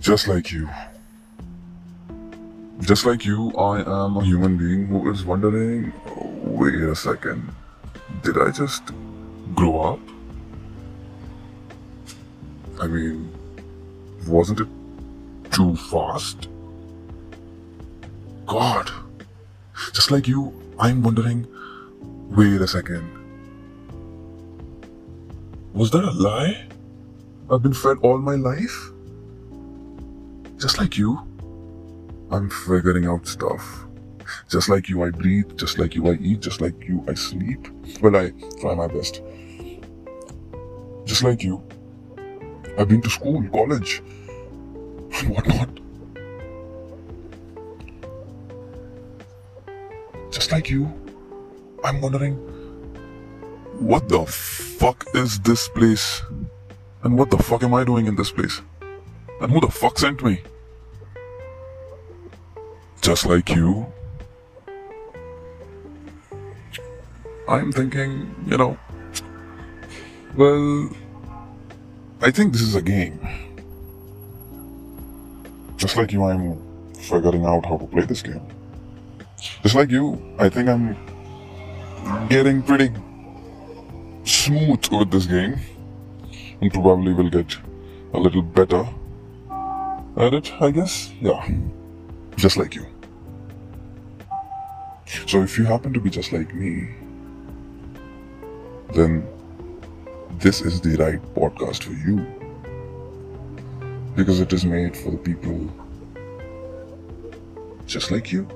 Just like you. Just like you, I am a human being who is wondering wait a second, did I just grow up? I mean, wasn't it too fast? God, just like you, I'm wondering wait a second. Was that a lie? I've been fed all my life? Just like you, I'm figuring out stuff. Just like you, I breathe. Just like you, I eat. Just like you, I sleep. Well, I try my best. Just like you, I've been to school, college, and whatnot. Just like you, I'm wondering what the fuck is this place? And what the fuck am I doing in this place? And who the fuck sent me? Just like you, I'm thinking, you know, well, I think this is a game. Just like you, I'm figuring out how to play this game. Just like you, I think I'm getting pretty smooth with this game and probably will get a little better at it, I guess. Yeah. Just like you. So if you happen to be just like me, then this is the right podcast for you. Because it is made for the people just like you.